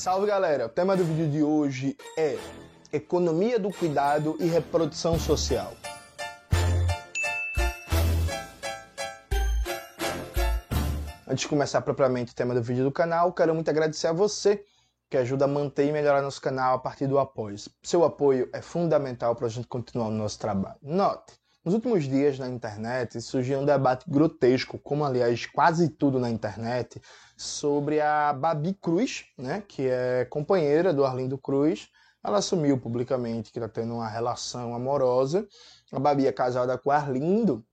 Salve galera! O tema do vídeo de hoje é Economia do cuidado e reprodução social. Antes de começar propriamente o tema do vídeo do canal, quero muito agradecer a você que ajuda a manter e melhorar nosso canal a partir do apoio. Seu apoio é fundamental para a gente continuar o nosso trabalho. Note, nos últimos dias na internet surgiu um debate grotesco, como aliás quase tudo na internet, sobre a Babi Cruz, né, que é companheira do Arlindo Cruz. Ela assumiu publicamente que está tendo uma relação amorosa. A Babi é casada com o Arlindo,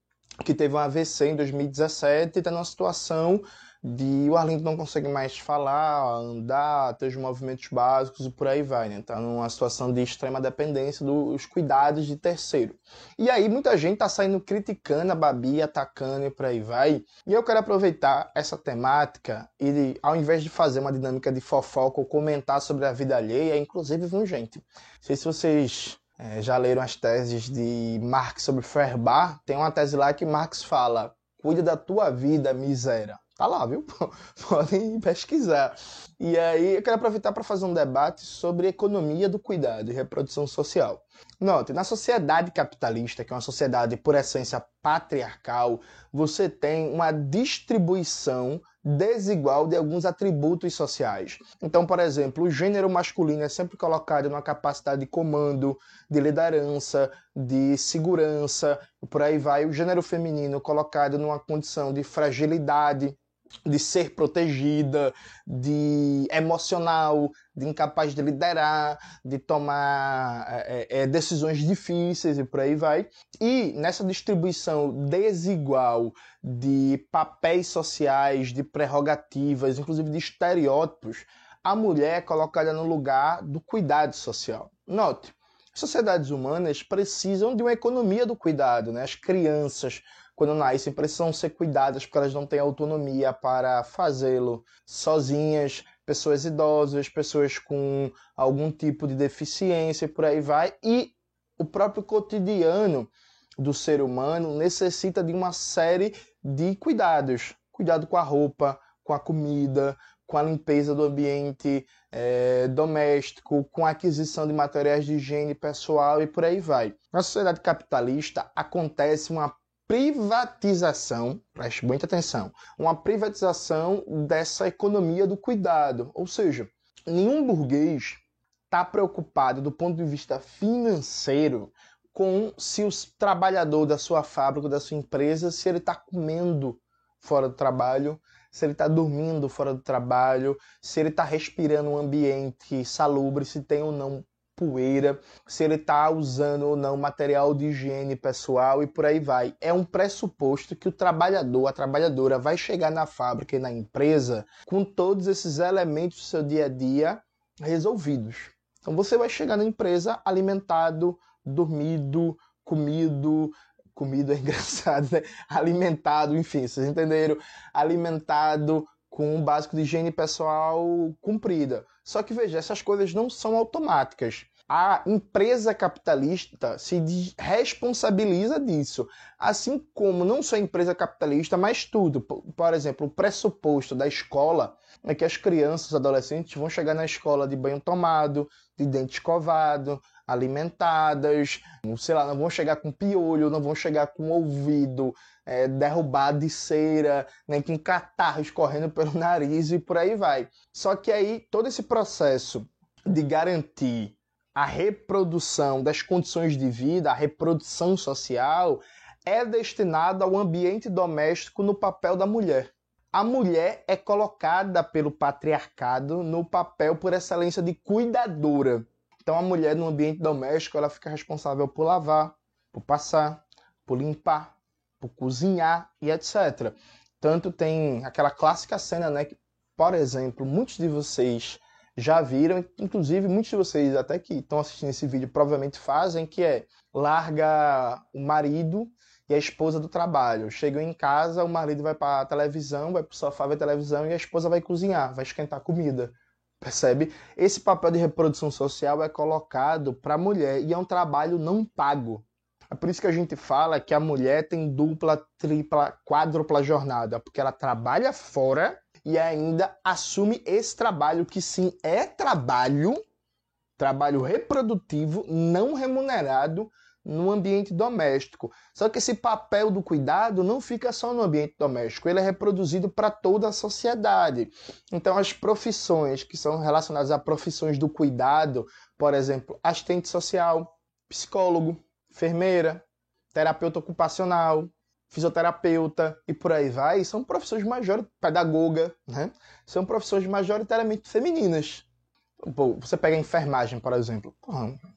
que teve um AVC em 2017 e está numa situação de o Arlindo não consegue mais falar, andar, ter os movimentos básicos e por aí vai, né? Tá numa situação de extrema dependência dos cuidados de terceiro. E aí muita gente tá saindo criticando a Babi, atacando e por aí vai. E eu quero aproveitar essa temática e ao invés de fazer uma dinâmica de fofoca ou comentar sobre a vida alheia, inclusive, viu, gente? Não sei se vocês é, já leram as teses de Marx sobre Feuerbach. Tem uma tese lá que Marx fala: cuida da tua vida, miséria. Tá lá, viu? Podem pesquisar. E aí eu quero aproveitar para fazer um debate sobre economia do cuidado e reprodução social. Note, na sociedade capitalista, que é uma sociedade por essência patriarcal, você tem uma distribuição desigual de alguns atributos sociais. Então, por exemplo, o gênero masculino é sempre colocado numa capacidade de comando, de liderança, de segurança, por aí vai. O gênero feminino colocado numa condição de fragilidade, de ser protegida, de emocional, de incapaz de liderar, de tomar é, é, decisões difíceis e por aí vai. E nessa distribuição desigual de papéis sociais, de prerrogativas, inclusive de estereótipos, a mulher é colocada no lugar do cuidado social. Note, sociedades humanas precisam de uma economia do cuidado, né? As crianças, quando nascem, precisam ser cuidadas porque elas não têm autonomia para fazê-lo sozinhas, pessoas idosas, pessoas com algum tipo de deficiência e por aí vai. E o próprio cotidiano do ser humano necessita de uma série de cuidados. Cuidado com a roupa, com a comida, com a limpeza do ambiente é, doméstico, com a aquisição de materiais de higiene pessoal e por aí vai. Na sociedade capitalista acontece uma privatização, preste muita atenção, uma privatização dessa economia do cuidado. Ou seja, nenhum burguês está preocupado do ponto de vista financeiro com se o trabalhador da sua fábrica, da sua empresa, se ele está comendo fora do trabalho, se ele está dormindo fora do trabalho, se ele está respirando um ambiente salubre, se tem ou não poeira, se ele está usando ou não material de higiene pessoal e por aí vai. É um pressuposto que o trabalhador, a trabalhadora, vai chegar na fábrica e na empresa com todos esses elementos do seu dia a dia resolvidos. Então você vai chegar na empresa alimentado, dormido, comido, comido é engraçado, né? Alimentado, enfim, vocês entenderam? Alimentado com um básico de higiene pessoal cumprida. Só que veja, essas coisas não são automáticas. A empresa capitalista se responsabiliza disso. Assim como não só a empresa capitalista, mas tudo. Por exemplo, o pressuposto da escola é que as crianças, os adolescentes vão chegar na escola de banho tomado, de dente escovado, alimentadas, sei lá, não vão chegar com piolho, não vão chegar com ouvido é, derrubado de cera, nem com catarro escorrendo pelo nariz e por aí vai. Só que aí todo esse processo de garantir a reprodução das condições de vida, a reprodução social, é destinado ao ambiente doméstico no papel da mulher. A mulher é colocada pelo patriarcado no papel por excelência de cuidadora. Então a mulher no ambiente doméstico ela fica responsável por lavar, por passar, por limpar, por cozinhar e etc. Tanto tem aquela clássica cena, né, que, por exemplo, muitos de vocês já viram, inclusive muitos de vocês até que estão assistindo esse vídeo provavelmente fazem, que é larga o marido e a esposa do trabalho. Chegam em casa, o marido vai para a televisão, vai para o sofá ver televisão e a esposa vai cozinhar, vai esquentar comida. Percebe? Esse papel de reprodução social é colocado para a mulher e é um trabalho não pago. É por isso que a gente fala que a mulher tem dupla, tripla, quádrupla jornada, porque ela trabalha fora e ainda assume esse trabalho que sim é trabalho, trabalho reprodutivo não remunerado no ambiente doméstico. Só que esse papel do cuidado não fica só no ambiente doméstico, ele é reproduzido para toda a sociedade. Então, as profissões que são relacionadas a profissões do cuidado, por exemplo, assistente social, psicólogo, enfermeira, terapeuta ocupacional, fisioterapeuta e por aí vai, são profissões majoritariamente, pedagoga, né? São profissões majoritariamente femininas. Pô, você pega a enfermagem, por exemplo,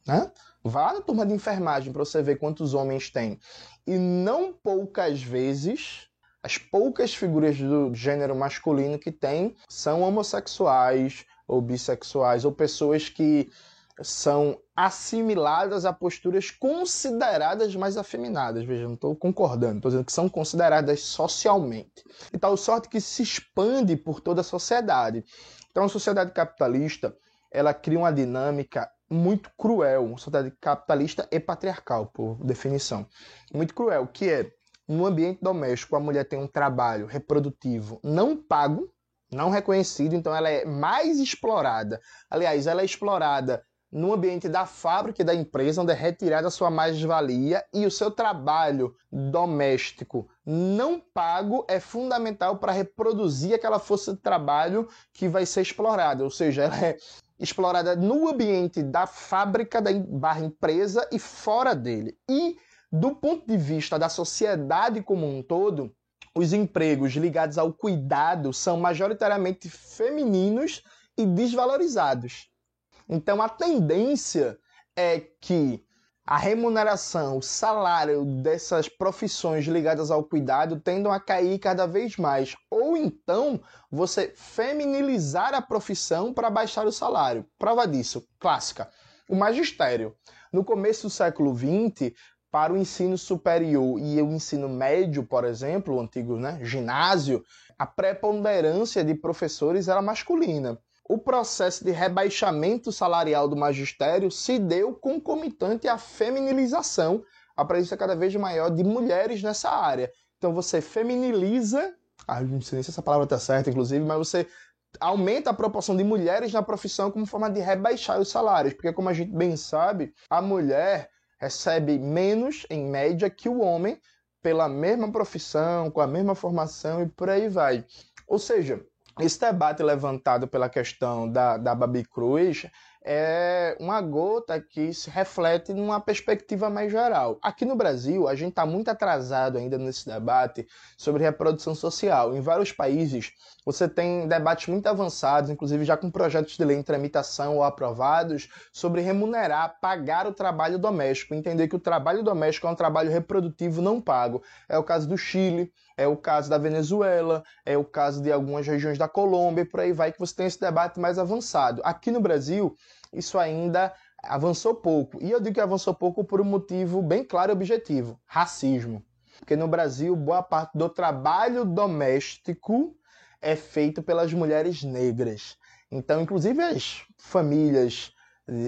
né? Vá na turma de enfermagem para você ver quantos homens tem. E não poucas vezes, as poucas figuras do gênero masculino que tem são homossexuais ou bissexuais ou pessoas que são assimiladas a posturas consideradas mais afeminadas. Veja, não estou concordando, estou dizendo que são consideradas socialmente. E tal sorte que se expande por toda a sociedade. Então, a sociedade capitalista ela cria uma dinâmica muito cruel, uma sociedade capitalista e patriarcal, por definição. Muito cruel, que é, no ambiente doméstico, a mulher tem um trabalho reprodutivo não pago, não reconhecido, então ela é mais explorada. Aliás, ela é explorada no ambiente da fábrica e da empresa, onde é retirada a sua mais-valia e o seu trabalho doméstico não pago é fundamental para reproduzir aquela força de trabalho que vai ser explorada. Ou seja, ela é explorada no ambiente da fábrica, da barra empresa e fora dele. E, do ponto de vista da sociedade como um todo, os empregos ligados ao cuidado são majoritariamente femininos e desvalorizados. Então, a tendência é que a remuneração, o salário dessas profissões ligadas ao cuidado tendam a cair cada vez mais. Ou então você feminilizar a profissão para baixar o salário. Prova disso, clássica. O magistério. No começo do século XX, para o ensino superior e o ensino médio, por exemplo, o antigo né, ginásio, a preponderância de professores era masculina o processo de rebaixamento salarial do magistério se deu concomitante à feminilização, a presença cada vez maior de mulheres nessa área. Então você feminiliza, ah, não sei se essa palavra está certa, inclusive, mas você aumenta a proporção de mulheres na profissão como forma de rebaixar os salários, porque como a gente bem sabe, a mulher recebe menos em média que o homem pela mesma profissão, com a mesma formação e por aí vai. Ou seja, esse debate levantado pela questão da, da Babi Cruz é uma gota que se reflete numa perspectiva mais geral. Aqui no Brasil, a gente está muito atrasado ainda nesse debate sobre reprodução social. Em vários países, você tem debates muito avançados, inclusive já com projetos de lei em tramitação ou aprovados, sobre remunerar, pagar o trabalho doméstico, entender que o trabalho doméstico é um trabalho reprodutivo não pago. É o caso do Chile, é o caso da Venezuela, é o caso de algumas regiões da Colômbia, e por aí vai que você tem esse debate mais avançado. Aqui no Brasil, isso ainda avançou pouco. E eu digo que avançou pouco por um motivo bem claro e objetivo: racismo. Porque no Brasil, boa parte do trabalho doméstico é feito pelas mulheres negras. Então, inclusive as famílias,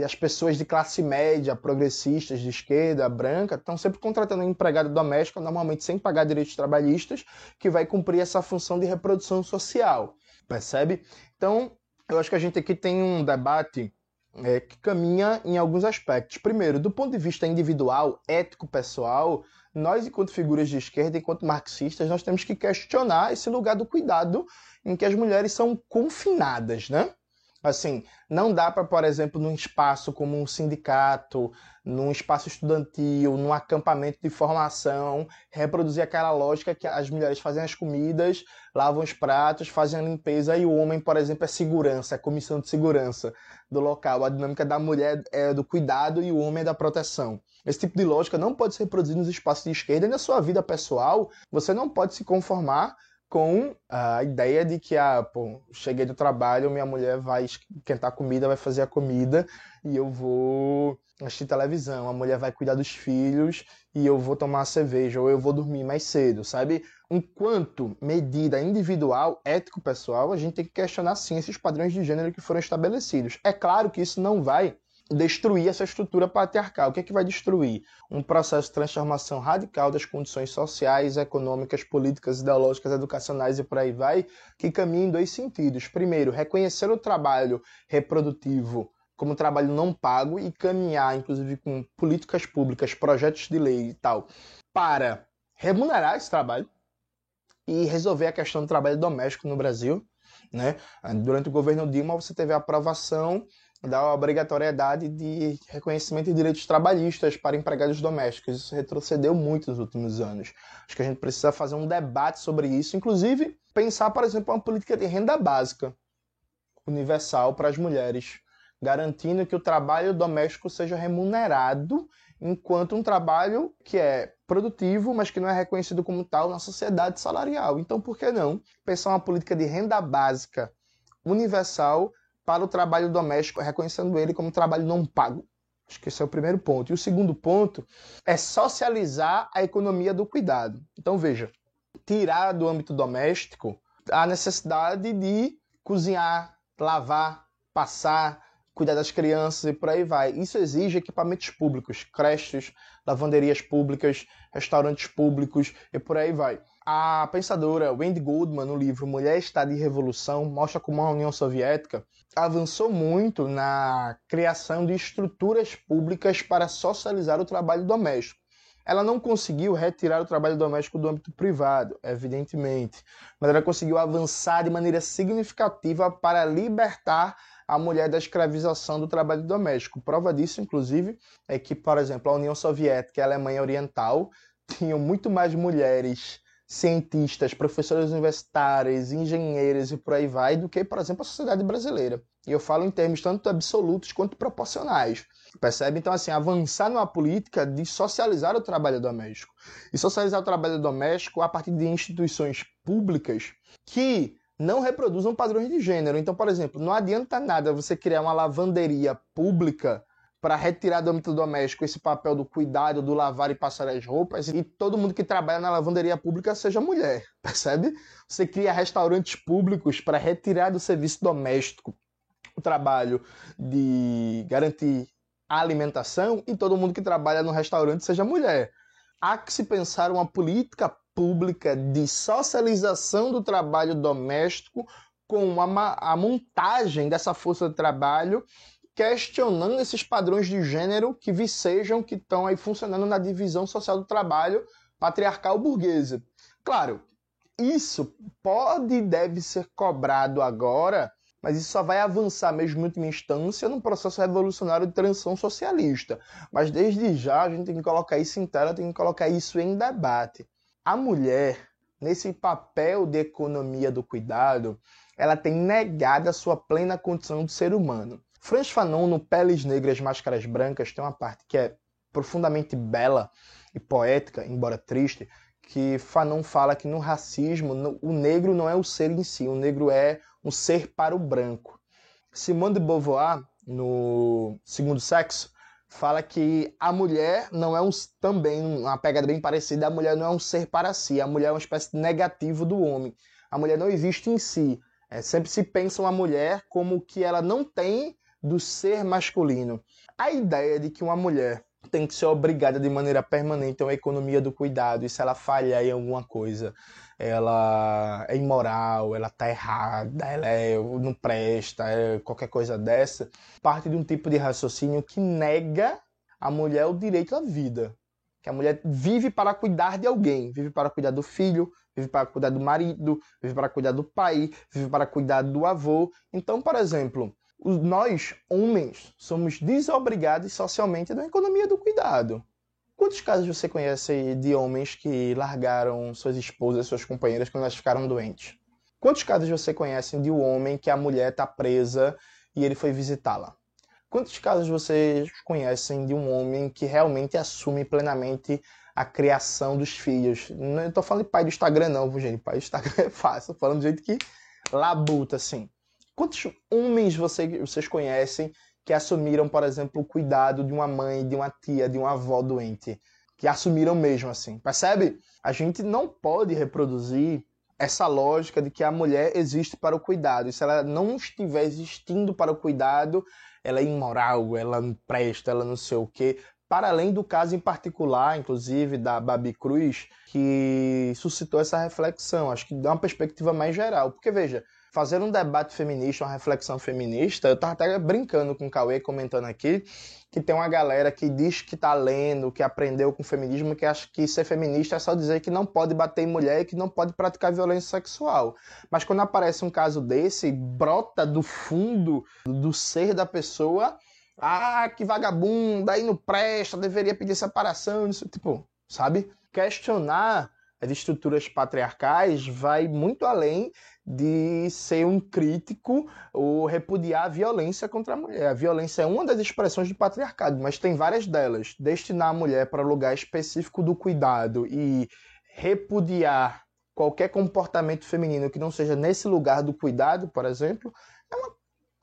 as pessoas de classe média, progressistas, de esquerda, branca, estão sempre contratando um empregada doméstica, normalmente sem pagar direitos trabalhistas, que vai cumprir essa função de reprodução social. Percebe? Então, eu acho que a gente aqui tem um debate é, que caminha em alguns aspectos. Primeiro, do ponto de vista individual, ético, pessoal, nós, enquanto figuras de esquerda, enquanto marxistas, nós temos que questionar esse lugar do cuidado em que as mulheres são confinadas, né? Assim, não dá para, por exemplo, num espaço como um sindicato, num espaço estudantil, num acampamento de formação, reproduzir aquela lógica que as mulheres fazem as comidas, lavam os pratos, fazem a limpeza e o homem, por exemplo, é segurança, é comissão de segurança do local. A dinâmica da mulher é do cuidado e o homem é da proteção. Esse tipo de lógica não pode ser reproduzido nos espaços de esquerda e na sua vida pessoal. Você não pode se conformar com a ideia de que, ah, pô, cheguei do trabalho, minha mulher vai esquentar comida, vai fazer a comida e eu vou assistir televisão, a mulher vai cuidar dos filhos e eu vou tomar cerveja ou eu vou dormir mais cedo, sabe? Enquanto medida individual, ético-pessoal, a gente tem que questionar sim esses padrões de gênero que foram estabelecidos. É claro que isso não vai destruir essa estrutura patriarcal. O que é que vai destruir? Um processo de transformação radical das condições sociais, econômicas, políticas, ideológicas, educacionais e por aí vai, que caminha em dois sentidos. Primeiro, reconhecer o trabalho reprodutivo como trabalho não pago e caminhar, inclusive, com políticas públicas, projetos de lei e tal, para remunerar esse trabalho e resolver a questão do trabalho doméstico no Brasil. Né? Durante o governo Dilma, você teve a aprovação da obrigatoriedade de reconhecimento de direitos trabalhistas para empregados domésticos. Isso retrocedeu muito nos últimos anos. Acho que a gente precisa fazer um debate sobre isso, inclusive pensar, por exemplo, uma política de renda básica universal para as mulheres, garantindo que o trabalho doméstico seja remunerado enquanto um trabalho que é produtivo, mas que não é reconhecido como tal na sociedade salarial. Então, por que não pensar uma política de renda básica universal para o trabalho doméstico, reconhecendo ele como trabalho não pago. Acho que esse é o primeiro ponto. E o segundo ponto é socializar a economia do cuidado. Então, veja, tirar do âmbito doméstico a necessidade de cozinhar, lavar, passar, cuidar das crianças e por aí vai. Isso exige equipamentos públicos, creches, lavanderias públicas, restaurantes públicos e por aí vai. A pensadora Wendy Goldman, no livro Mulher, Estado e Revolução, mostra como a União Soviética avançou muito na criação de estruturas públicas para socializar o trabalho doméstico. Ela não conseguiu retirar o trabalho doméstico do âmbito privado, evidentemente, mas ela conseguiu avançar de maneira significativa para libertar a mulher da escravização do trabalho doméstico. Prova disso, inclusive, é que, por exemplo, a União Soviética e a Alemanha Oriental tinham muito mais mulheres cientistas, professores universitários, engenheiros e por aí vai, do que, por exemplo, a sociedade brasileira. E eu falo em termos tanto absolutos quanto proporcionais. Percebe? Então, assim, avançar numa política de socializar o trabalho doméstico. E socializar o trabalho doméstico a partir de instituições públicas que não reproduzam padrões de gênero. Então, por exemplo, não adianta nada você criar uma lavanderia pública para retirar do âmbito doméstico esse papel do cuidado, do lavar e passar as roupas, e todo mundo que trabalha na lavanderia pública seja mulher, percebe? Você cria restaurantes públicos para retirar do serviço doméstico o trabalho de garantir a alimentação e todo mundo que trabalha no restaurante seja mulher. Há que se pensar uma política pública de socialização do trabalho doméstico com a, montagem dessa força de trabalho questionando esses padrões de gênero que vicejam, que estão aí funcionando na divisão social do trabalho patriarcal burguesa. Claro, isso pode e deve ser cobrado agora, mas isso só vai avançar mesmo em última instância num processo revolucionário de transição socialista. Mas desde já a gente tem que colocar isso em tela, tem que colocar isso em debate. A mulher, nesse papel de economia do cuidado, ela tem negado a sua plena condição de ser humano. Franz Fanon, no Peles Negras, Máscaras Brancas, tem uma parte que é profundamente bela e poética, embora triste, que Fanon fala que no racismo o negro não é o ser em si, o negro é um ser para o branco. Simone de Beauvoir, no Segundo Sexo, fala que a mulher não é um também uma pegada bem parecida, a mulher não é um ser para si, a mulher é uma espécie de negativo do homem. A mulher não existe em si. É, sempre se pensa uma mulher como que ela não tem do ser masculino. A ideia de que uma mulher tem que ser obrigada de maneira permanente a uma economia do cuidado, e se ela falhar em alguma coisa, ela é imoral, ela tá errada, ela é, não presta, é qualquer coisa dessa, parte de um tipo de raciocínio que nega a mulher o direito à vida. Que a mulher vive para cuidar de alguém, vive para cuidar do filho, vive para cuidar do marido, vive para cuidar do pai, vive para cuidar do avô. Então, por exemplo, nós, homens, somos desobrigados socialmente da economia do cuidado. Quantos casos você conhece de homens que largaram suas esposas, suas companheiras quando elas ficaram doentes? Quantos casos você conhece de um homem que a mulher está presa e ele foi visitá-la? Quantos casos vocês conhecem de um homem que realmente assume plenamente a criação dos filhos? Não estou falando de pai do Instagram, não, gente. Pai do Instagram é fácil. Estou falando do jeito que labuta, assim. Quantos homens você, vocês conhecem que assumiram, por exemplo, o cuidado de uma mãe, de uma tia, de uma avó doente? Que assumiram mesmo assim. Percebe? A gente não pode reproduzir essa lógica de que a mulher existe para o cuidado. E se ela não estiver existindo para o cuidado, ela é imoral, ela não presta, ela não sei o quê. Para além do caso em particular, inclusive, da Babi Cruz, que suscitou essa reflexão. Acho que dá uma perspectiva mais geral. Porque, veja, fazer um debate feminista, uma reflexão feminista, eu estava até brincando com o Cauê, comentando aqui, que tem uma galera que diz que está lendo, que aprendeu com o feminismo, que acha que ser feminista é só dizer que não pode bater em mulher e que não pode praticar violência sexual. Mas quando aparece um caso desse, brota do fundo do ser da pessoa, ah, que vagabunda, aí não presta, deveria pedir separação, isso, tipo, sabe? Questionar as estruturas patriarcais vai muito além de ser um crítico ou repudiar a violência contra a mulher. A violência é uma das expressões do patriarcado, mas tem várias delas. Destinar a mulher para lugar específico do cuidado e repudiar qualquer comportamento feminino que não seja nesse lugar do cuidado, por exemplo, é uma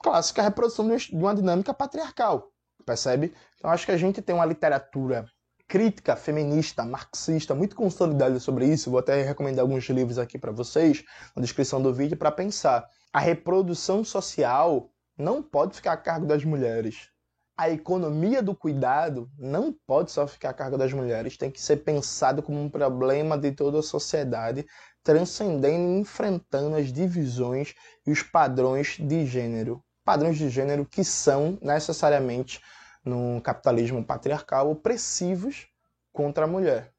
clássica reprodução de uma dinâmica patriarcal, percebe? Então acho que a gente tem uma literatura crítica feminista, marxista, muito consolidada sobre isso. Vou até recomendar alguns livros aqui para vocês na descrição do vídeo para pensar. A reprodução social não pode ficar a cargo das mulheres. A economia do cuidado não pode só ficar a cargo das mulheres, tem que ser pensado como um problema de toda a sociedade, transcendendo e enfrentando as divisões e os padrões de gênero. Padrões de gênero que são necessariamente num capitalismo patriarcal opressivos contra a mulher.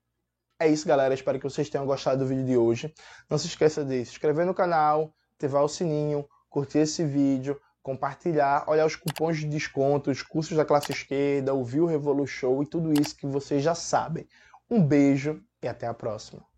É isso, galera. Espero que vocês tenham gostado do vídeo de hoje. Não se esqueça de se inscrever no canal, ativar o sininho, curtir esse vídeo, compartilhar, olhar os cupons de desconto, os cursos da classe esquerda, ouvir o Revolu Show e tudo isso que vocês já sabem. Um beijo e até a próxima.